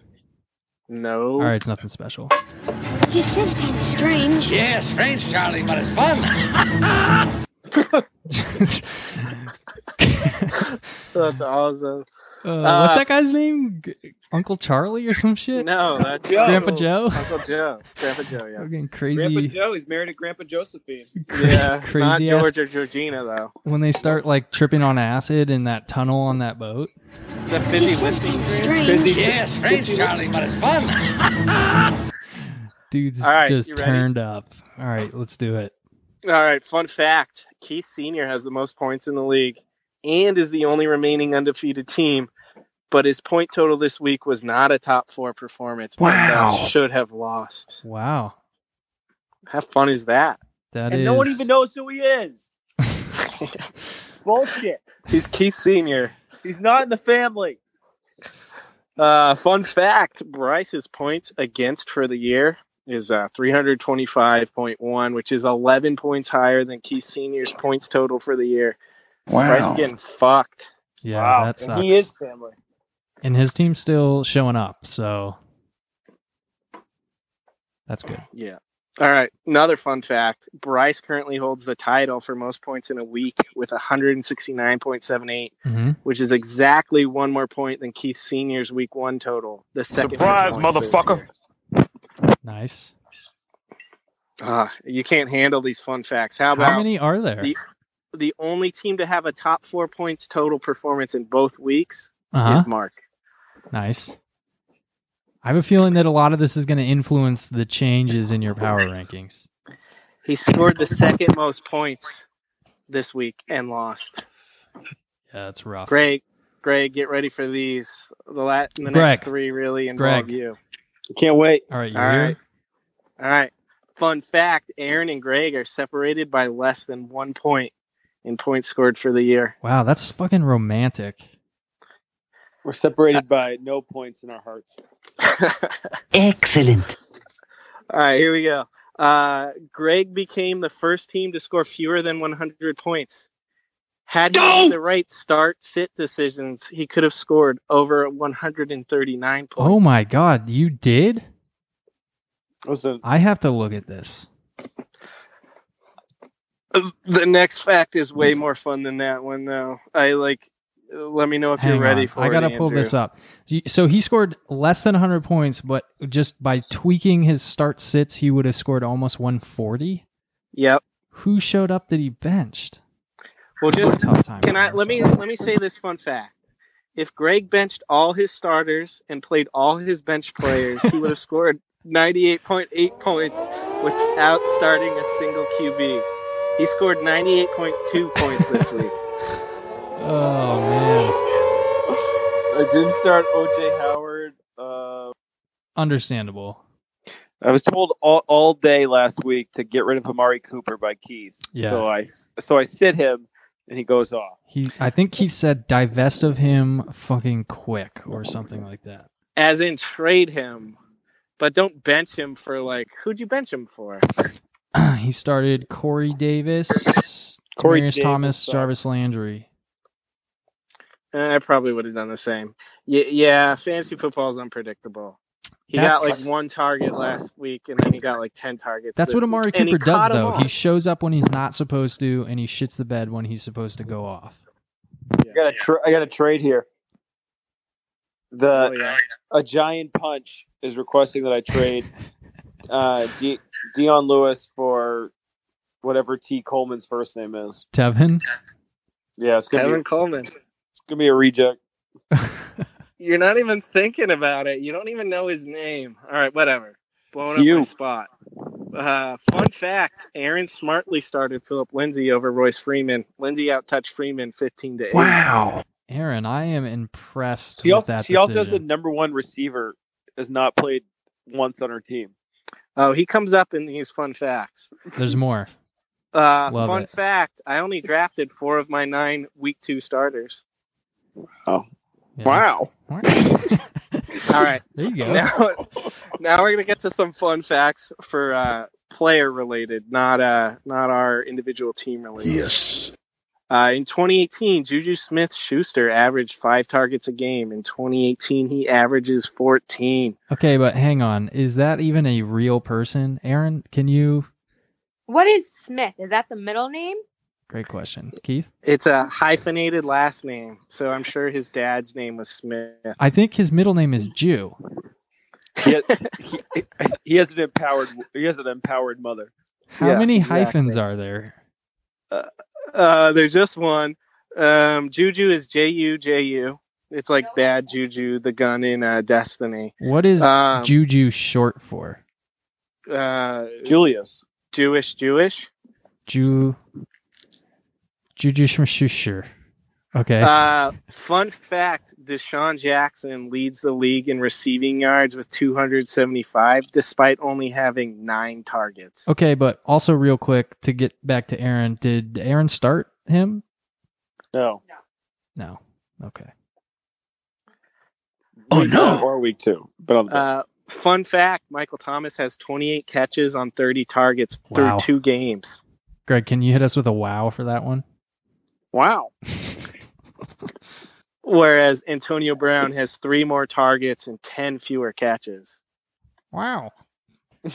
No. All right, it's nothing special. This is kind of strange. Yeah, strange, Charlie, but it's fun. That's awesome. Uh, Uh, what's that guy's name? G- Uncle Charlie or some shit? No, that's Grandpa Joe. Uncle Joe. Grandpa Joe. Yeah. Fucking Grandpa crazy. Joe, he's married to Grandpa Josephine. Yeah. crazy not ass- or Georgina though. When they start like tripping on acid in that tunnel on that boat. The fizzy This is whipping kind strange. Yeah, strange, Charlie, but it's fun. Dude's All right, just turned up. All right, let's do it. All right. Fun fact: Keith Senior has the most points in the league, and is the only remaining undefeated team. But his point total this week was not a top four performance. Wow. Should have lost. Wow. How fun is that? That and is no one even knows who he is. Bullshit. He's Keith Senior. He's not in the family. Uh, fun fact: Bryce's points against for the year is uh, 325.1, which is 11 points higher than Keith Senior's points total for the year. Bryce is getting fucked. Yeah, wow. that and he is family. and his team's still showing up, so that's good. Yeah. All right. Another fun fact: Bryce currently holds the title for most points in a week with 169.78, Mhm. which is exactly one more point than Keith Senior's week one total. The second Surprise, most points this motherfucker. Nice. Ah, you can't handle these fun facts. How about How many are there? the the only team to have a top four points total performance in both weeks Uh-huh. is Mark. Nice. I have a feeling that a lot of this is going to influence the changes in your power rankings. He scored the second most points this week and lost. Yeah, that's rough. Greg, Greg, get ready for these. The la- the Greg. next three really involve Greg. you. Can't wait. All right, you All here? right. All right. Fun fact: Aaron and Greg are separated by less than one point in points scored for the year. Wow, that's fucking romantic. We're separated by no points in our hearts. Excellent. All right, here we go. Uh, Greg became the first team to score fewer than 100 points. Had he made the right start sit decisions, he could have scored over 139 points. Oh my god, you did? Listen, I have to look at this. The next fact is way more fun than that one, though. I like. Let me know if Hang you're ready on. for I it. gotta pull this up. So he scored less than 100 points, but just by tweaking his start sits, he would have scored almost 140. Yep. Who showed up that he benched? Well, just Tough time can I let me let me say this fun fact. If Greg benched all his starters and played all his bench players, he would have scored 98.8 points without starting a single QB. He scored 98.2 points this week. Oh man, I didn't start OJ Howard. Uh, understandable. I was told all, all day last week to get rid of Amari Cooper by Keith. Yeah. So I so I sit him and he goes off. He, I think Keith said divest of him fucking quick or something like that. As in trade him, but don't bench him for like who'd you bench him for? he started Corey Davis, Corey Demaryius Davis Thomas, sucks. Jarvis Landry. I probably would have done the same. Yeah, yeah, fantasy football is unpredictable. He got like one target last week, and then he got like ten targets. That's this what Amari week, Cooper does, though. He shows up when he's not supposed to, and he shits the bed when he's supposed to go off. I got a tra- I got a trade here. The Oh, yeah. a giant punch is requesting that I trade uh, De- Dion Lewis for whatever T Coleman's first name is. Tevin, Yeah, it's gonna Kevin be Coleman. it's gonna be a reject. You're not even thinking about it. You don't even know his name. All right, whatever. Blowing up You. my spot. Uh, fun fact: Aaron smartly started Phillip Lindsay over Royce Freeman. Lindsay outtouched Freeman 15 to eight. Wow, Aaron, I am impressed He with also that he also has the number one receiver has not played once on our team. Oh, he comes up in these fun facts. There's more. Uh, Love fun it. fact: I only drafted four of my nine week two starters. Oh, Yeah. wow! All right, There you go. now, now we're gonna get to some fun facts for uh, player related, not uh, not our individual team related. Yes. Uh, in 2018, Juju Smith Schuster averaged five targets a game. In 2018, he averages 14. Okay, but hang on. Is that even a real person? Aaron, can you? What is Smith? Is that the middle name? Great question. Keith? It's a hyphenated last name, so I'm sure his dad's name was Smith. I think his middle name is Jew. He has, he, he has an empowered he has an empowered mother. How Yes, many exactly. hyphens are there? Uh, there's just one. Um, Juju is J U J U. It's like bad Juju, the gun in uh, Destiny. What is Um, Juju short for? Uh, Julius. Jewish, Jewish. Jew. Juju Schmashusher. Okay. Uh, fun fact: DeSean Jackson leads the league in receiving yards with 275, despite only having nine targets. okay, but also real quick to get back to Aaron, did Aaron start him? No. No. Okay. Oh no. Or week two, but on the Uh, fun fact: Michael Thomas has 28 catches on 30 targets Wow. through two games. Greg, can you hit us with a wow for that one? Wow. Whereas Antonio Brown has three more targets and 10 fewer catches. Wow.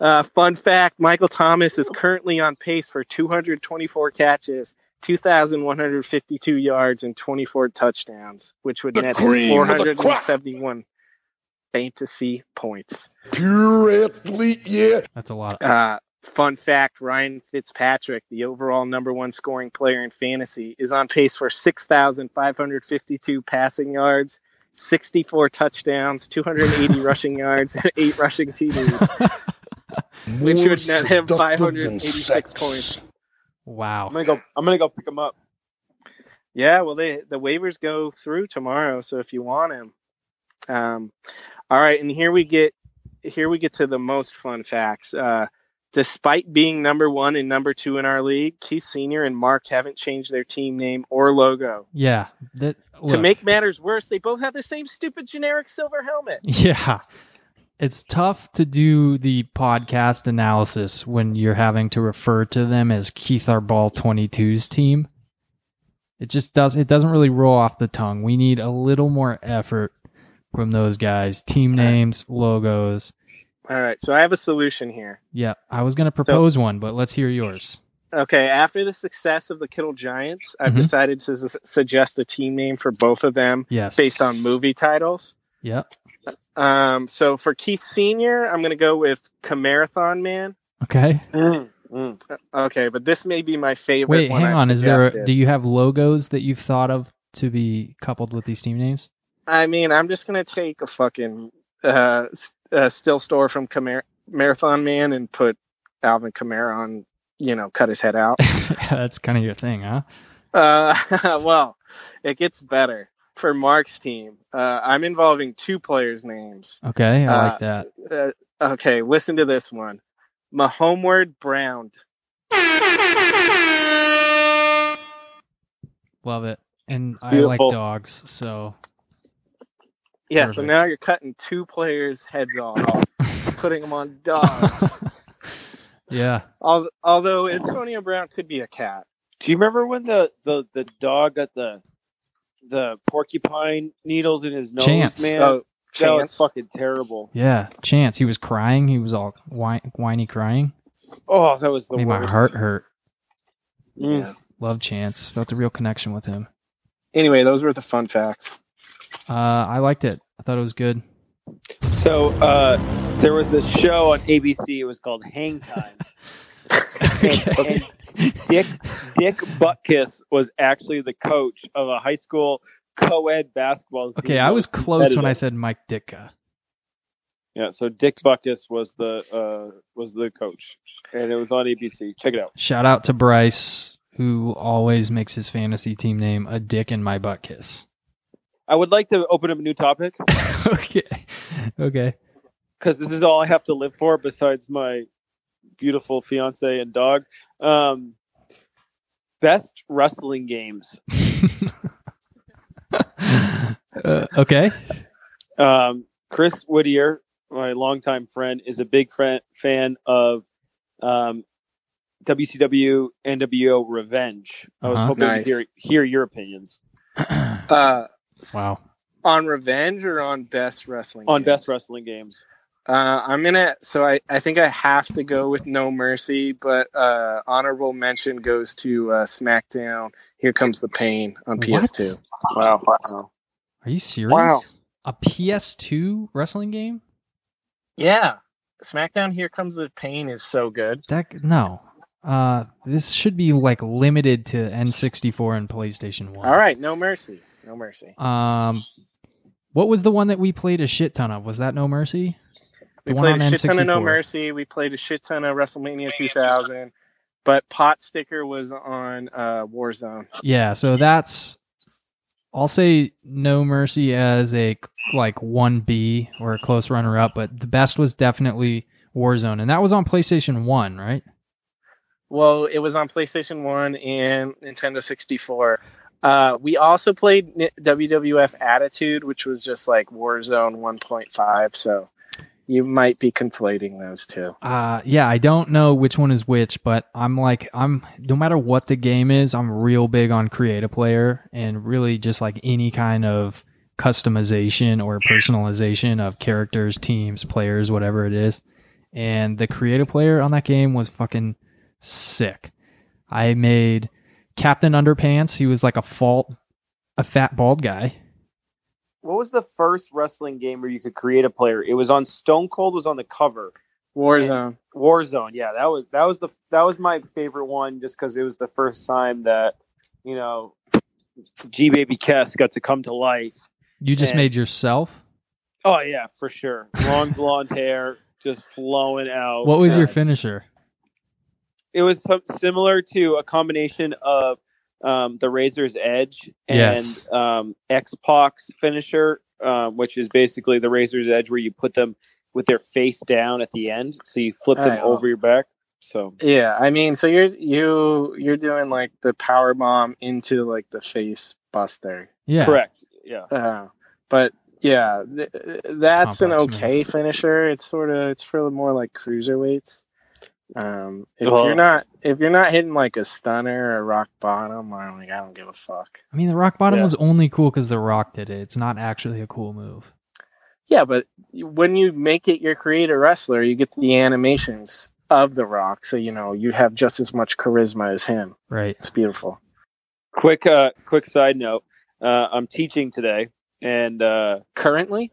Uh, fun fact Michael Thomas is currently on pace for 224 catches, 2,152 yards, and 24 touchdowns, which would The net cream of the crop. 471 fantasy points. Pure athlete, yeah. That's a lot. Uh, fun fact Ryan Fitzpatrick, the overall number one scoring player in fantasy, is on pace for 6,552 passing yards, 64 touchdowns, 280 rushing yards, and eight rushing TDs. Which More would net him 586 than points. Wow. I'm gonna go. I'm gonna go pick him up. Yeah, well, they the waivers go through tomorrow, so if you want him, um, all right. And here we get here we get to the most fun facts. Uh, despite being number one and number two in our league, Keith Senior and Mark haven't changed their team name or logo. Yeah. That To make matters worse, they both have the same stupid generic silver helmet. Yeah. It's tough to do the podcast analysis when you're having to refer to them as Keith Arball 22's team. It just does it doesn't really roll off the tongue. We need a little more effort from those guys. Team names, logos. All right, so I have a solution here. Yeah, I was going to propose one, but let's hear yours. Okay, after the success of the Kittle Giants, I've Mhm. decided to su- suggest a team name for both of them Yes. based on movie titles. Yep. Um, so for Keith Senior, I'm going to go with Camarathon Man. Okay. Okay, but this may be my favorite. Wait, hang I've on. Is there suggested. do you have logos that you've thought of to be coupled with these team names? I mean, I'm just going to take a fucking uh, uh, still store from Camar- Marathon Man and put Alvin Kamara on. You know, cut his head out. That's kind of your thing, huh? Uh, well, it gets better for Mark's team. Uh, I'm involving two players' names. Okay, I Uh, like that. Uh, okay, listen to this one. Mahomeward Brown. Love it. And I like dogs, so Yeah, so now you're cutting two players' heads off, putting them on dogs. yeah. Although Antonio Brown could be a cat. Do you remember when the the the dog got the the porcupine needles in his nose? Chance. Man, Oh, that was Chance. fucking terrible. Yeah, Chance. He was crying. He was all whiny, whiny crying. Oh, that was the Made my heart hurt. Mm. Love Chance. Felt the real connection with him. Anyway, those were the fun facts. Uh, I liked it. I thought it was good. So uh, there was this show on ABC. It was called Hang Time. and, and Dick Dick Butkus was actually the coach of a high school co-ed basketball team. Okay, I was close when I said Mike Ditka. Yeah, so Dick Butkus was the uh, was the coach, and it was on ABC. Check it out. Shout out to Bryce, who always makes his fantasy team name a dick in my butt kiss. I would like to open up a new topic okay. Okay. because this is all I have to live for besides my beautiful fiance and dog. Um, best wrestling games. Uh, okay. Um, Chris Whittier, my longtime friend, is a big fan fan of um, WCW NWO Revenge. I was Uh-huh. hoping Nice. to hear hear your opinions Uh, s- Wow. On Revenge or on Best Wrestling? on best Games? wrestling games. Uh, I'm gonna. So I, I think I have to go with No Mercy, but uh, honorable mention goes to uh, SmackDown. Here comes the pain on PS2. Wow, wow. Are you serious? Wow. A PS2 wrestling game? Yeah, SmackDown. Here comes the pain is so good. That no. Uh, this should be like limited to N64 and PlayStation One. All right, No Mercy. No Mercy. Um, what was the one that we played a shit ton of? Was that No Mercy? We The one played a shit ton of No Mercy. We played a shit ton of WrestleMania 2000. but Pot Sticker was on uh, Warzone. Yeah, so that's I'll say No Mercy as a like 1B or a close runner up, but the best was definitely Warzone and that was on PlayStation 1, right? Well, it was on PlayStation 1 and Nintendo 64. Uh, we also played WWF Attitude, which was just like Warzone 1.5. So you might be conflating those two. Uh yeah, I don't know which one is which, but I'm like I'm no matter what the game is, I'm real big on create a player and really just like any kind of customization or personalization of characters, teams, players, whatever it is. And the create a player on that game was fucking sick. I made Captain Underpants. He was like a fault a fat bald guy. What was the first wrestling game where you could create a player? It was on Stone Cold was on the cover. Warzone. Warzone, yeah, that was that was the that was my favorite one just because it was the first time that you know G Baby Kess got to come to life. You just And- made yourself? Oh yeah, for sure. Long blonde hair, just flowing out. What was your finisher? It was some, similar to a combination of um, the Razor's Edge and Yes. um, X Pac's finisher, um, which is basically the Razor's Edge where you put them with their face down at the end, so you flip them Right. over your back. So Yeah, I mean, so you're you you're doing like the power bomb into like the face buster. Yeah. correct, yeah. Uh, but yeah, th- that's an complex, okay finisher. It's sort of it's for more like cruiserweights. Um, if Oh. you're not if you're not hitting like a stunner or rock bottom, I'm like I don't give a fuck. I mean, the rock bottom Yeah. was only cool because the rock did it. It's not actually a cool move. Yeah, but when you make it your creator wrestler, you get the animations of the rock, so you know you have just as much charisma as him. Right. It's beautiful. Quick, uh, quick side note. Uh, I'm teaching today, and uh, Currently,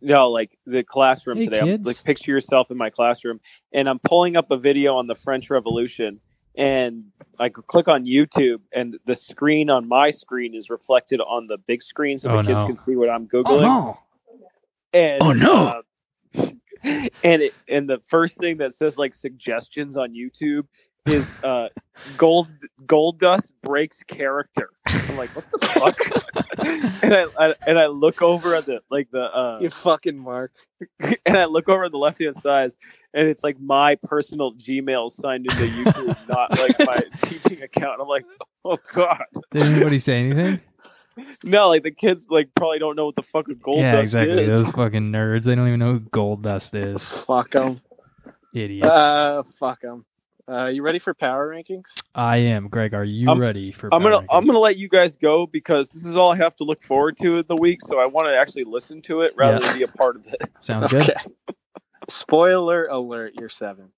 no, like the classroom Hey, today. I'm, kids. like picture yourself in my classroom, and I'm pulling up a video on the French Revolution, and I click on YouTube, and the screen on my screen is reflected on the big screen, so Oh, the kids no. can see what I'm googling. And, Oh, no. uh, and it, and the first thing that says like suggestions on YouTube is uh gold Goldust breaks character. I'm like, what the fuck? and I, I and I look over at the like the uh you fucking mark. and I look over on the left hand side and it's like my personal Gmail signed into YouTube, not like my teaching account. I'm like, oh god. Did anybody say anything? No, like the kids like probably don't know what the fuck a gold yeah, dust exactly. is. Those fucking nerds. They don't even know who Goldust is. Fuck them. Idiots. Uh, fuck them. Uh, you ready for power rankings? I am. Greg, are you I'm- ready for I'm gonna power I'm gonna let you guys go because this is all I have to look forward to in the week. So I want to actually listen to it rather Yeah. than be a part of it. rankings? Sounds good. Spoiler alert: You're seven.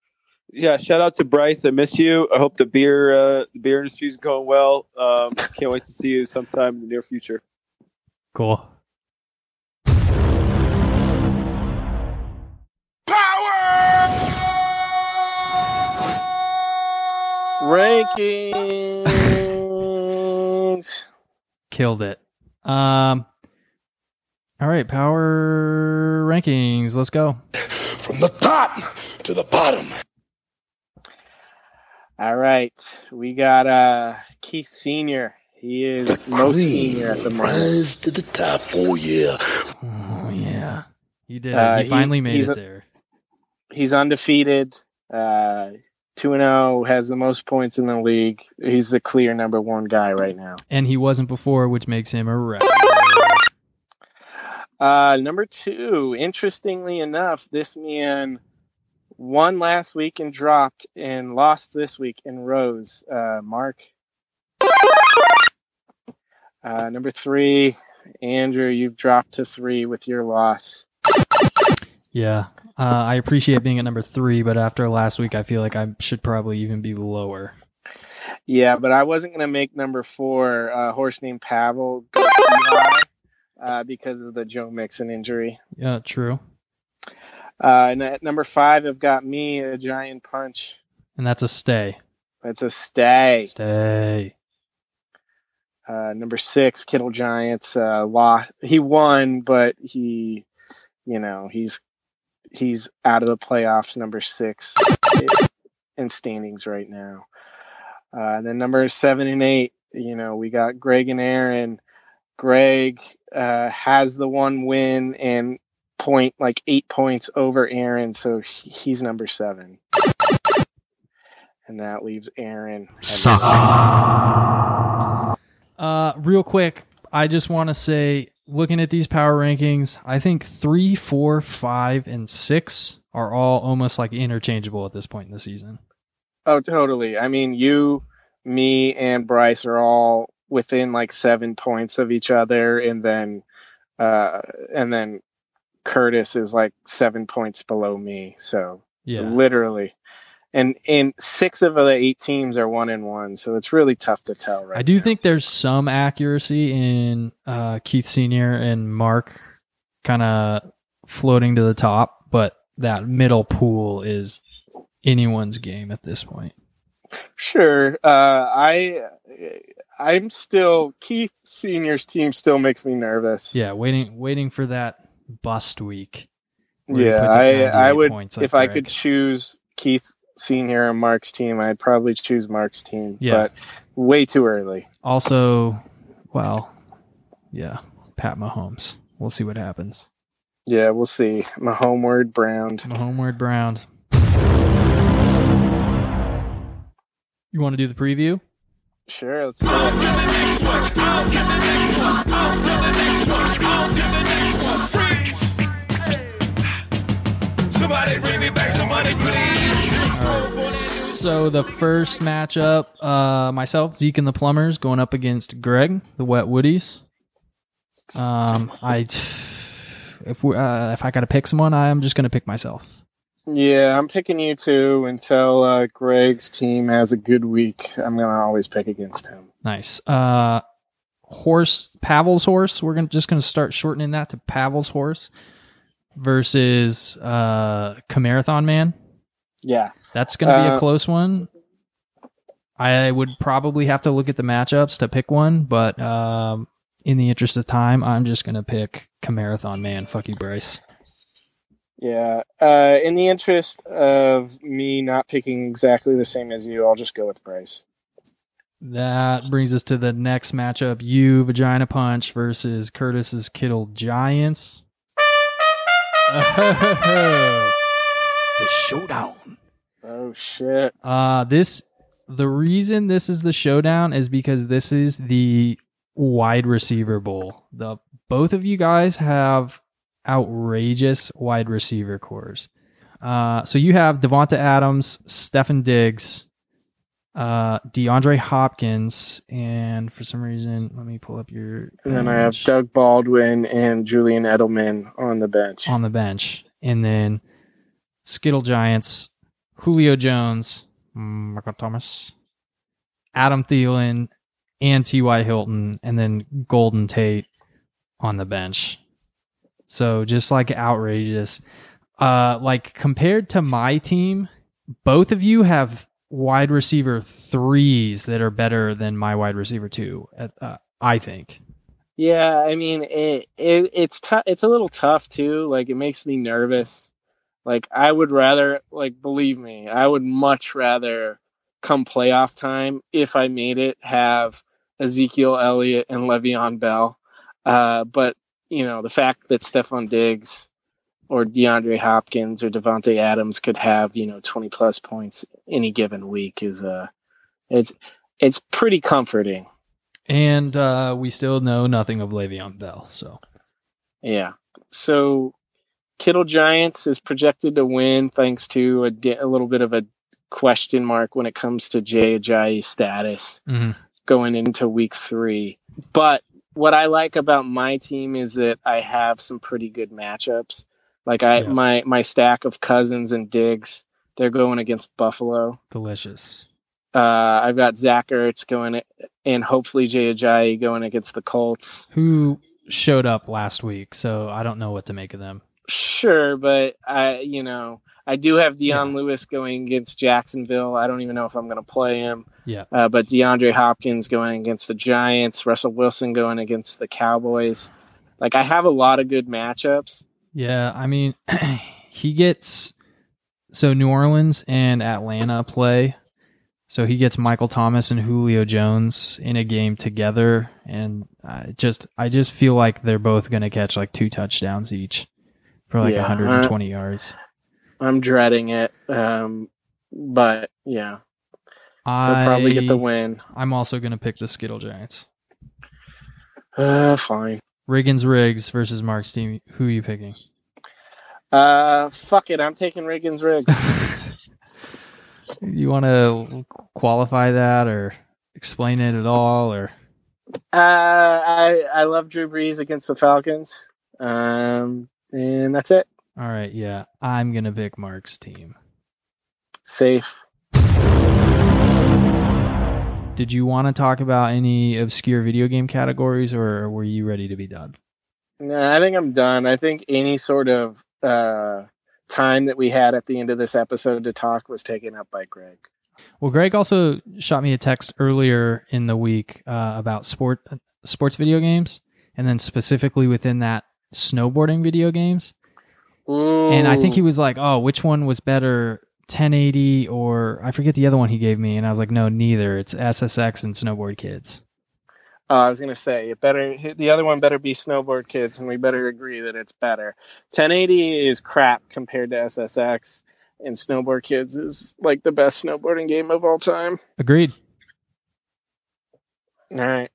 Yeah, shout out to Bryce. I miss you. I hope the beer uh, the beer industry is going well. Um, can't wait to see you sometime in the near future. Cool. Rankings. Killed it. Um. All right, power rankings. Let's go. From the top to the bottom. All right, we got uh Keith Senior. He is most senior at the moment. Rise to the top. Oh, yeah. Oh yeah, He did. Uh, you he- finally made he's it a- there. He's undefeated. Uh, two and zero has the most points in the league. He's the clear number one guy right now. And he wasn't before, which makes him a rouser. Uh, number two, interestingly enough, this man won last week and dropped and lost this week and rose. Uh, Mark. Uh, number three, Andrew, you've dropped to three with your loss. Yeah, uh, I appreciate being at number three, but after last week, I feel like I should probably even be lower. Yeah, but I wasn't going to make number four, a horse named Pavel, go high uh, because of the Joe Mixon injury. Yeah, true. Uh, and at number five, I've got me, a giant punch. And that's a stay. That's a stay. Stay. Uh, number six, Kittle Giants. Uh, lost. He won, but he, you know, he's he's out of the playoffs. Number six in standings right now. Uh, and then number seven and eight, you know, we got Greg and Aaron. Greg uh, has the one win and point like eight points over Aaron, so he's number seven. And that leaves Aaron. Suck. Uh, real quick, I just want to say, looking at these power rankings, I think three, four, five, and six are all almost like interchangeable at this point in the season. Oh, totally. I mean, you, me, and Bryce are all within like seven points of each other, and then, uh, and then Curtis is like seven points below me. So Yeah. literally, and and six of the eight teams are one and one. So it's really tough to tell, right? I do think there's some accuracy in uh, Keith Senior and Mark kind of floating to the top, but that middle pool is anyone's game at this point. Sure. Uh, I, I'm still Keith Senior's team still makes me nervous. Yeah, waiting waiting for that bust week. Yeah, I I would if I could choose Keith Senior on Mark's team, I'd probably choose Mark's team. Yeah. But way too early. Also, well, yeah, Pat Mahomes. We'll see what happens. Yeah, we'll see. Mahomeward Brown. Mahomeward Brown. You want to do the preview? Sure, let's do it. Somebody bring me back some money, please. So the first matchup, uh, myself, Zeke, and the Plumbers going up against Greg, the Wet Woodies. Um, I, if we, uh, if I got to pick someone, I'm just gonna pick myself. Yeah, I'm picking you too until uh, Greg's team has a good week. I'm gonna always pick against him. Nice. Uh, horse, Pavel's horse. We're gonna just gonna start shortening that to Pavel's horse versus uh, Camarathon man. Yeah. That's gonna be a Uh, close one. I would probably have to look at the matchups to pick one, but um, in the interest of time, I'm just gonna pick Camarathon man. Fuck you, Bryce. Yeah. Uh, in the interest of me not picking exactly the same as you, I'll just go with Bryce. That brings us to the next matchup: you Vagina Punch versus Curtis's Kittle Giants. The showdown. Oh shit. Uh this the reason this is the showdown is because this is the wide receiver bowl. The both of you guys have outrageous wide receiver cores. Uh so you have Davante Adams, Stefon Diggs, uh DeAndre Hopkins, and for some reason, let me pull up your And then I have Doug Baldwin and Julian Edelman on the bench. on the bench. And then Skittle Giants, Julio Jones, Michael Thomas, Adam Thielen, and T.Y. Hilton, and then Golden Tate on the bench. So just like outrageous. Uh, like compared to my team, both of you have wide receiver threes that are better than my wide receiver two. Uh, I think. Yeah, I mean it, it it's tough it's a little tough too. Like it makes me nervous. Like I would rather like believe me, I would much rather come playoff time if I made it have Ezekiel Elliott and Le'Veon Bell. Uh but you know, the fact that Stefon Diggs or DeAndre Hopkins or Davante Adams could have, you know, 20 plus points any given week is uh it's it's pretty comforting. And uh, we still know nothing of Le'Veon Bell. So Yeah. So Kittle Giants is projected to win thanks to a, di- a little bit of a question mark when it comes to Jay Ajayi's status Mhm. going into week three. But what I like about my team is that I have some pretty good matchups. Like I Yeah. my my stack of cousins and Diggs, they're going against Buffalo. delicious. Uh, I've got Zach Ertz going and hopefully Jay Ajayi going against the Colts. Who showed up last week? So I don't know what to make of them. Sure, but I, you know, I do have Dion Yeah. Lewis going against Jacksonville. I don't even know if I'm going to play him. Yeah. Uh, but DeAndre Hopkins going against the Giants, Russell Wilson going against the Cowboys. Like I have a lot of good matchups. Yeah, I mean, he gets so New Orleans and Atlanta play. So he gets Michael Thomas and Julio Jones in a game together, and I just I just feel like they're both going to catch like two touchdowns each for like Yeah, 120 yards. I'm dreading it. Um, but yeah, I they'll probably get the win. I'm also going to pick the Skittle Giants. Uh, fine. Riggins Riggs versus Mark's team. Who are you picking? Uh, fuck it. I'm taking Riggins Riggs. You want to qualify that or explain it at all or uh, I I love Drew Brees against the Falcons. Um, and that's it. All right, yeah. I'm going to pick Mark's team. Safe. Did you want to talk about any obscure video game categories or were you ready to be done? Nah, I think I'm done. I think any sort of uh time that we had at the end of this episode to talk was taken up by Greg. Well, Greg also shot me a text earlier in the week uh, about sport sports video games, and then specifically within that, snowboarding video games. And I think he was like, "Oh, which one was better, 1080 or I forget the other one he gave me?" And I was like, "No, neither. It's SSX and Snowboard Kids." Oh, I was gonna say it better. The other one better be Snowboard Kids, and we better agree that it's better. 1080 is crap compared to SSX, and Snowboard Kids is like the best snowboarding game of all time. Agreed. All right.